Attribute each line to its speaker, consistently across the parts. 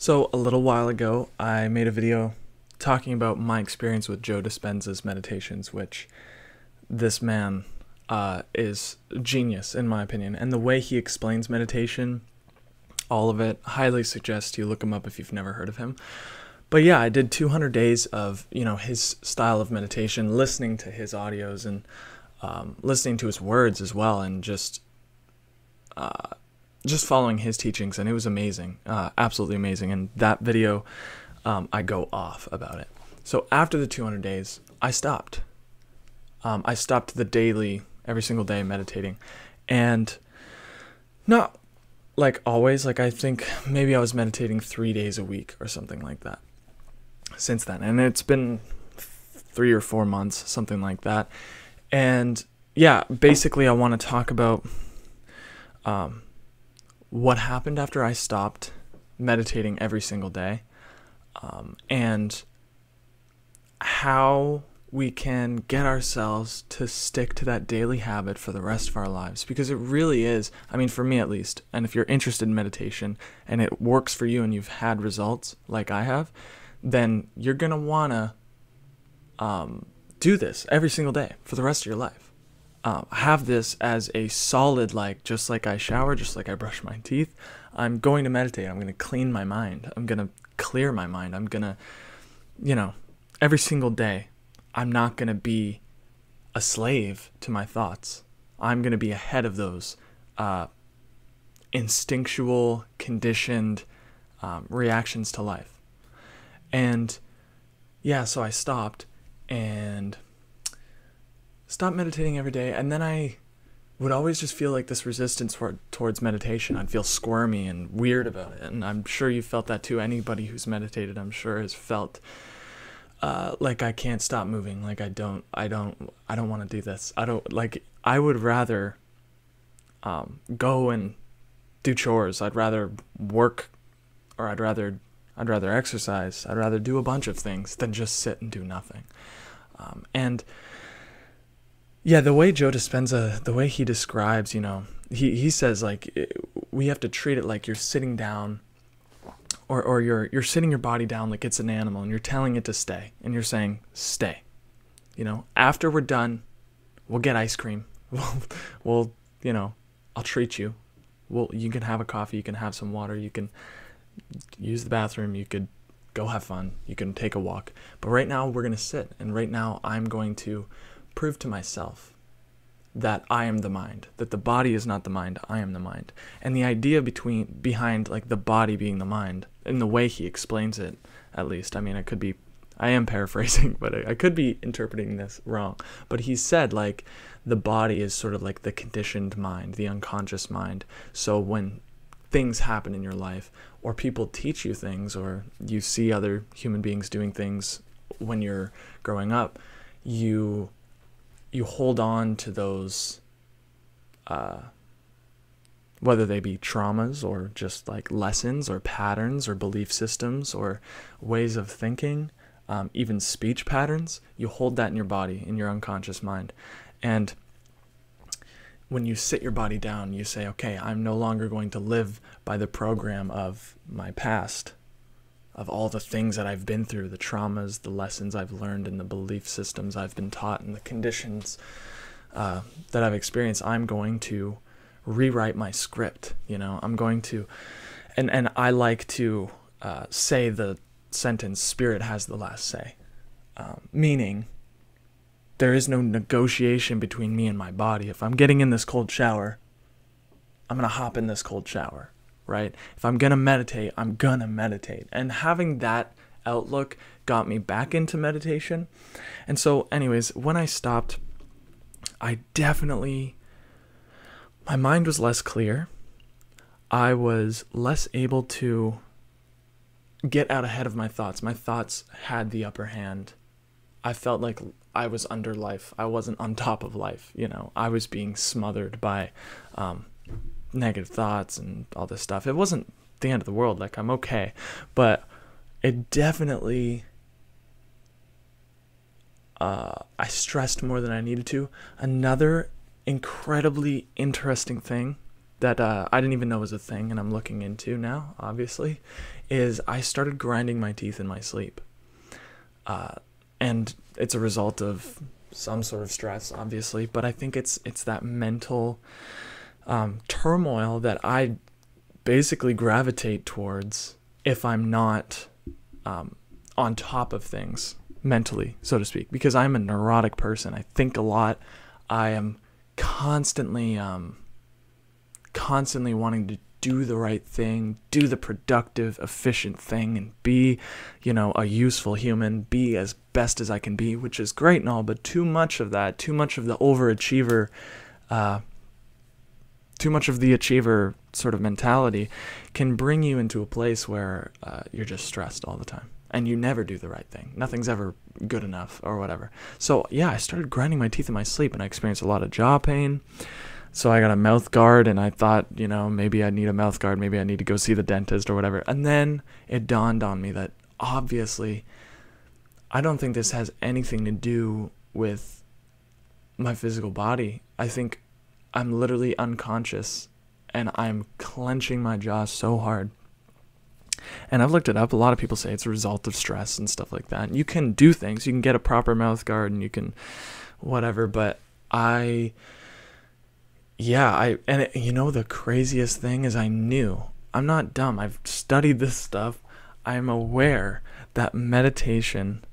Speaker 1: So, a little while ago, I made a video talking about my experience with Joe Dispenza's meditations, which this man uh, is genius, in my opinion. And the way he explains meditation, all of it, highly suggest you look him up if you've never heard of him. But yeah, I did 200 days of you know his style of meditation, listening to his audios and um, listening to his words as well, and just uh, just following his teachings, and it was amazing, uh, absolutely amazing. And that video, um, I go off about it. So after the 200 days, I stopped. Um, I stopped the daily, every single day meditating, and not like always. Like I think maybe I was meditating three days a week or something like that. Since then, and it's been three or four months, something like that. And yeah, basically, I want to talk about um, what happened after I stopped meditating every single day um, and how we can get ourselves to stick to that daily habit for the rest of our lives. Because it really is i mean for me at least and if you're interested in meditation and it works for you and you've had results like i have then you're going to want to um, do this every single day for the rest of your life um, have this as a solid like just like i shower just like i brush my teeth i'm going to meditate. I'm going to clean my mind. I'm going to clear my mind. I'm going to you know every single day i'm not going to be a slave to my thoughts. I'm going to be ahead of those uh, instinctual conditioned um, reactions to life. And yeah so i stopped and stop meditating every day and then i would always just feel like this resistance towards meditation. I'd feel squirmy and weird about it and i'm sure you felt that too. Anybody who's meditated i'm sure has felt uh, like i can't stop moving like i don't i don't i don't want to do this. I don't like i would rather um, go and do chores. I'd rather work or i'd rather i'd rather exercise. I'd rather do a bunch of things than just sit and do nothing. Um, and yeah, the way Joe Dispenza, the way he describes, you know, he, he says like eh, we have to treat it like you're sitting down or, or you're you're sitting your body down like it's an animal and you're telling it to stay and you're saying stay. You know, after we're done, we'll get ice cream. We'll, we'll you know, I'll treat you. Well, you can have a coffee, you can have some water, you can use the bathroom, you could go have fun, you can take a walk. But right now we're to sit and right now I'm going to prove to myself that I am the mind, that the body is not the mind, I am the mind. And the idea between behind like the body being the mind, in the way he explains it, at least. I mean, I could be, I am paraphrasing, but I, I could be interpreting this wrong. But he said like the body is sort of like the conditioned mind, the unconscious mind. So when things happen in your life, or people teach you things, or you see other human beings doing things when you're growing up, you you hold on to those uh, whether they be traumas or just like lessons or patterns or belief systems or ways of thinking um, even speech patterns you hold that in your body in your unconscious mind. And when you sit your body down you say okay i'm no longer going to live by the program of my past of all the things that I've been through, the traumas, the lessons I've learned, and the belief systems I've been taught, and the conditions uh, that I've experienced, I'm going to rewrite my script. You know, I'm going to, and and I like to uh, say the sentence "Spirit has the last say," um, meaning there is no negotiation between me and my body. If I'm getting in this cold shower, I'm gonna hop in this cold shower right? If I'm going to meditate, I'm going to meditate. And having that outlook got me back into meditation. And so, anyways, when I stopped, I definitely, my mind was less clear. I was less able to get out ahead of my thoughts. My thoughts had the upper hand. I felt like I was under life. I wasn't on top of life. You know, I was being smothered by um, negative thoughts and all this stuff. It wasn't the end of the world. Like I'm okay, but it definitely. Uh, I stressed more than I needed to. Another incredibly interesting thing that uh, I didn't even know was a thing, and I'm looking into now, obviously, is I started grinding my teeth in my sleep. Uh, and it's a result of some sort of stress, obviously, but I think it's it's that mental um, turmoil that I basically gravitate towards if I'm not um, on top of things mentally, so to speak, because I'm a neurotic person. I think a lot. I am constantly, um, constantly wanting to do the right thing, do the productive, efficient thing, and be, you know, a useful human, be as best as I can be, which is great and all, but too much of that, too much of the overachiever, uh, too much of the achiever sort of mentality can bring you into a place where uh, you're just stressed all the time and you never do the right thing. Nothing's ever good enough or whatever. So, yeah, I started grinding my teeth in my sleep and I experienced a lot of jaw pain. So I got a mouth guard and I thought, you know, maybe I need a mouth guard, maybe I need to go see the dentist or whatever. And then it dawned on me that obviously I don't think this has anything to do with my physical body. I think I'm literally unconscious and I'm clenching my jaw so hard. And I've looked it up. A lot of people say it's a result of stress and stuff like that. You can do things. You can get a proper mouth guard and you can whatever, but I yeah, I and it, you know the craziest thing is I knew. I'm not dumb. I've studied this stuff. I'm aware that meditation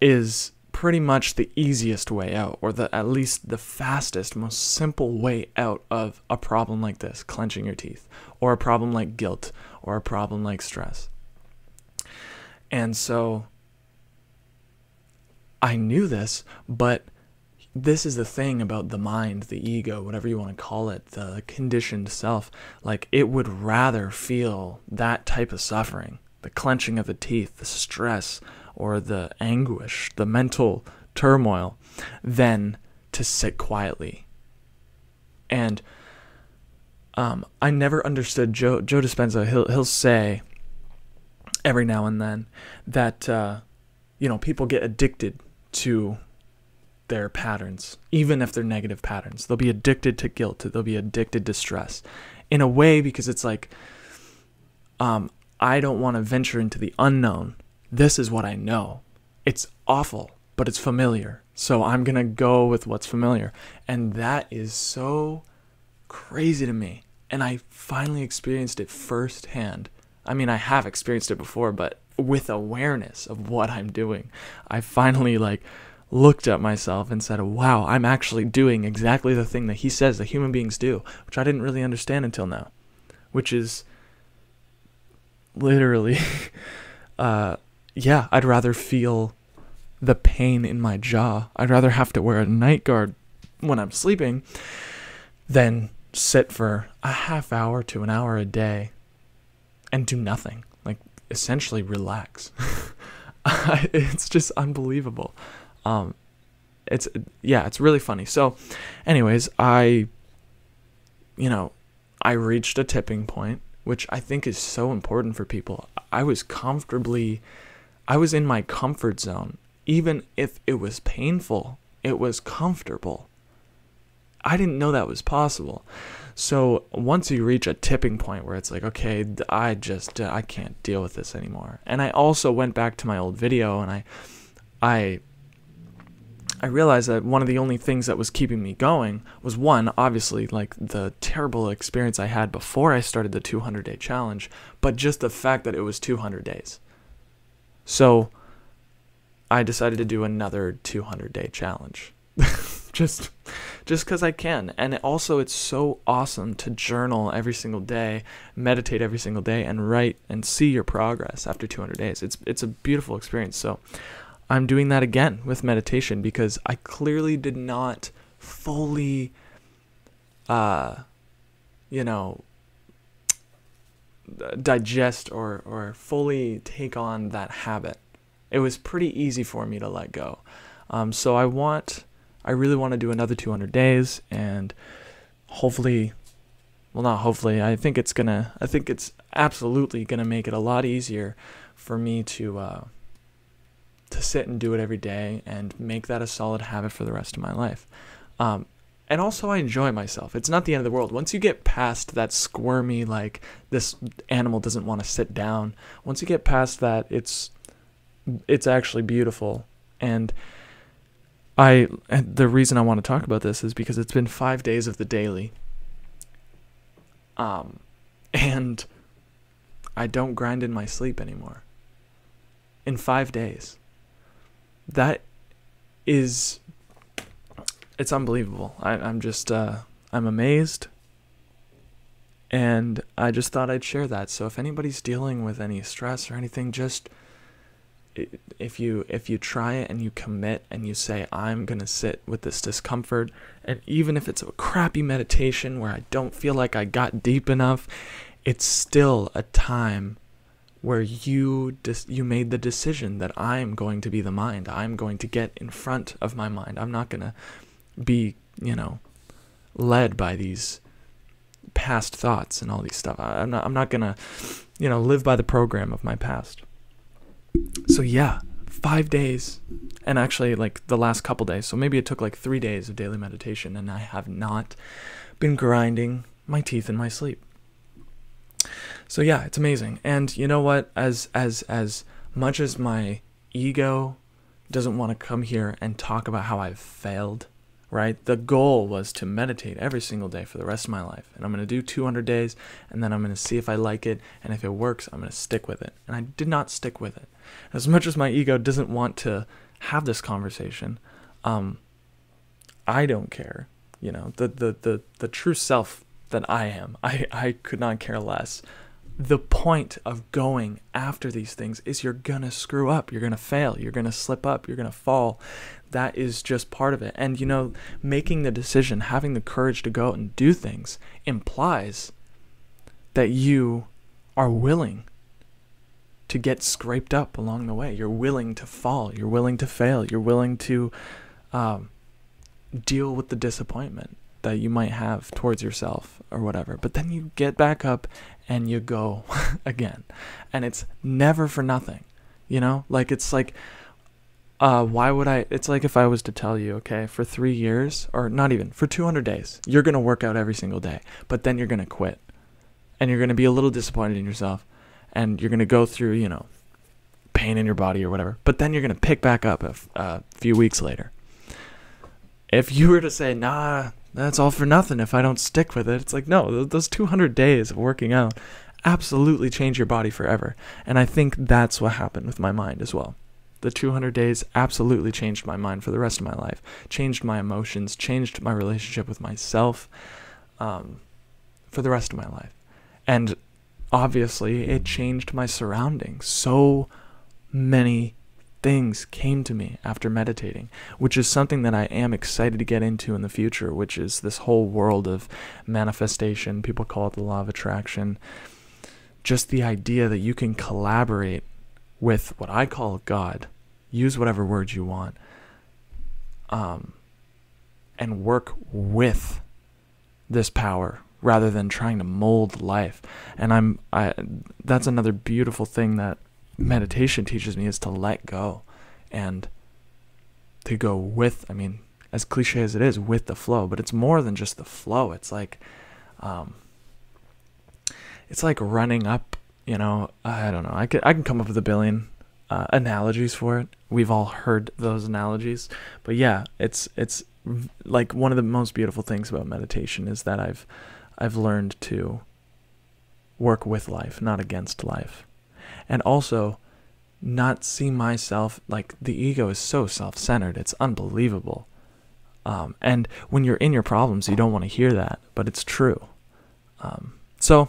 Speaker 1: is pretty much the easiest way out or the at least the fastest, most simple way out of a problem like this, clenching your teeth, or a problem like guilt, or a problem like stress. And so I knew this, but this is the thing about the mind, the ego, whatever you want to call it, the conditioned self. Like it would rather feel that type of suffering, the clenching of the teeth, the stress, or the anguish, the mental turmoil, than to sit quietly. And um, I never understood Joe Joe Dispenza. He'll he'll say every now and then that uh, you know people get addicted to their patterns, even if they're negative patterns. They'll be addicted to guilt. They'll be addicted to stress, in a way because it's like, um, I don't want to venture into the unknown. This is what I know. It's awful, but it's familiar. So I'm gonna go with what's familiar, and that is so crazy to me. And I finally experienced it firsthand. I mean, I have experienced it before, but with awareness of what I'm doing, I finally like looked at myself and said, wow, I'm actually doing exactly the thing that he says that human beings do, which I didn't really understand until now, which is literally, uh, yeah, I'd rather feel the pain in my jaw. I'd rather have to wear a night guard when I'm sleeping than sit for a half hour to an hour a day and do nothing. Like, essentially relax. it's just unbelievable. Um, it's yeah, it's really funny. So, anyways, I, you know, I reached a tipping point, which I think is so important for people. I was comfortably, I was in my comfort zone, even if it was painful. It was comfortable. I didn't know that was possible. So once you reach a tipping point where it's like, okay, I just uh, I can't deal with this anymore. And I also went back to my old video and I I I realized that one of the only things that was keeping me going was one, obviously, like the terrible experience I had before I started the 200 day challenge, but just the fact that it was 200 days. So I decided to do another 200 day challenge. just just cuz I can. And also it's so awesome to journal every single day, meditate every single day and write and see your progress after 200 days. It's it's a beautiful experience. So I'm doing that again with meditation because I clearly did not fully, uh, you know, digest or, or fully take on that habit. It was pretty easy for me to let go. Um, so I want, I really want to do another 200 days and hopefully, well, not hopefully, I think it's gonna, I think it's absolutely gonna make it a lot easier for me to, uh, to sit and do it every day and make that a solid habit for the rest of my life. Um, and also I enjoy myself. It's not the end of the world. Once you get past that squirmy like this animal doesn't want to sit down. Once you get past that, it's it's actually beautiful. And I the reason I want to talk about this is because it's been 5 days of the daily. Um and I don't grind in my sleep anymore. In 5 days. That is it's unbelievable. I, I'm just uh, I'm amazed, and I just thought I'd share that. So if anybody's dealing with any stress or anything, just if you if you try it and you commit and you say I'm gonna sit with this discomfort, and even if it's a crappy meditation where I don't feel like I got deep enough, it's still a time where you you made the decision that I'm going to be the mind. I'm going to get in front of my mind. I'm not gonna be, you know, led by these past thoughts and all these stuff. I, am not I'm not gonna, you know, live by the program of my past. So yeah, five days, and actually like the last couple days. So maybe it took like three days of daily meditation, and I have not been grinding my teeth in my sleep. So yeah, it's amazing. And you know what? As as as much as my ego doesn't want to come here and talk about how I've failed right? The goal was to meditate every single day for the rest of my life. And I'm going to do 200 days and then I'm going to see if I like it. And if it works, I'm going to stick with it. And I did not stick with it. As much as my ego doesn't want to have this conversation, um, I don't care. You know, the, the, the, the true self that I am, I, I could not care less. The point of going after these things is you're gonna screw up, you're gonna fail, you're gonna slip up, you're gonna fall that is just part of it. And you know, making the decision, having the courage to go out and do things implies that you are willing to get scraped up along the way. You're willing to fall. You're willing to fail. You're willing to um, deal with the disappointment that you might have towards yourself or whatever. But then you get back up and you go again. And it's never for nothing. You know, like it's like uh, why would I? It's like if I was to tell you, okay, for three years, or not even, for 200 days, you're going to work out every single day, but then you're going to quit. And you're going to be a little disappointed in yourself. And you're going to go through, you know, pain in your body or whatever. But then you're going to pick back up a few weeks later. If you were to say, nah, that's all for nothing if I don't stick with it, it's like, no, those 200 days of working out absolutely change your body forever. And I think that's what happened with my mind as well the 200 days absolutely changed my mind for the rest of my life, changed my emotions, changed my relationship with myself um, for the rest of my life. And obviously, it changed my surroundings. So many things came to me after meditating, which is something that I am excited to get into in the future, which is this whole world of manifestation. People call it the law of attraction. Just the idea that you can collaborate with what I call God. Use whatever words you want. Um, and work with this power rather than trying to mold life. And I'm I that's another beautiful thing that meditation teaches me is to let go and to go with I mean as cliche as it is with the flow, but it's more than just the flow. It's like um it's like running up you know, I don't know. I can I can come up with a billion uh, analogies for it. We've all heard those analogies, but yeah, it's it's like one of the most beautiful things about meditation is that I've I've learned to work with life, not against life, and also not see myself like the ego is so self-centered. It's unbelievable. Um, and when you're in your problems, you don't want to hear that, but it's true. Um, so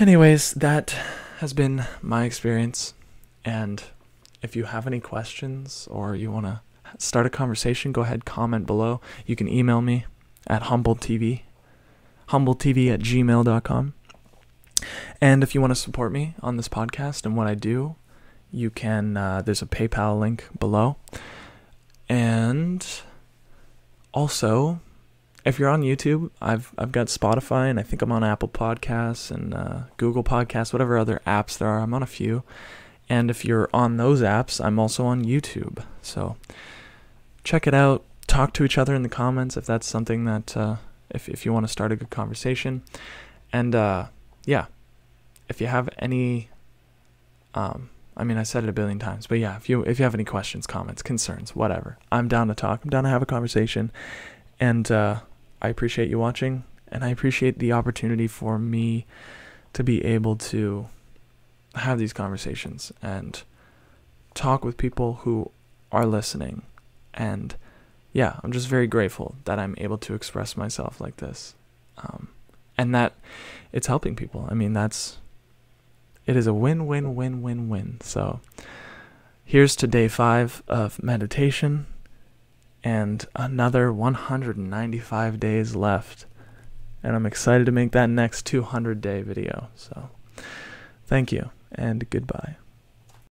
Speaker 1: anyways, that has been my experience. And if you have any questions or you want to start a conversation, go ahead, comment below. You can email me at humbletv, humbletv at gmail.com. And if you want to support me on this podcast and what I do, you can, uh, there's a PayPal link below. And also, if you're on YouTube, I've I've got Spotify and I think I'm on Apple Podcasts and uh, Google Podcasts, whatever other apps there are. I'm on a few, and if you're on those apps, I'm also on YouTube. So check it out. talk to each other in the comments if that's something that uh, if if you want to start a good conversation. And uh, yeah, if you have any, um, I mean, I said it a billion times, but yeah, if you if you have any questions, comments, concerns, whatever, I'm down to talk. I'm down to have a conversation, and uh, I appreciate you watching, and I appreciate the opportunity for me to be able to have these conversations and talk with people who are listening. And yeah, I'm just very grateful that I'm able to express myself like this, um, and that it's helping people. I mean, that's it is a win, win, win, win, win. So here's to day five of meditation, and another 195 days left, and I'm excited to make that next 200 day video. So thank you and goodbye.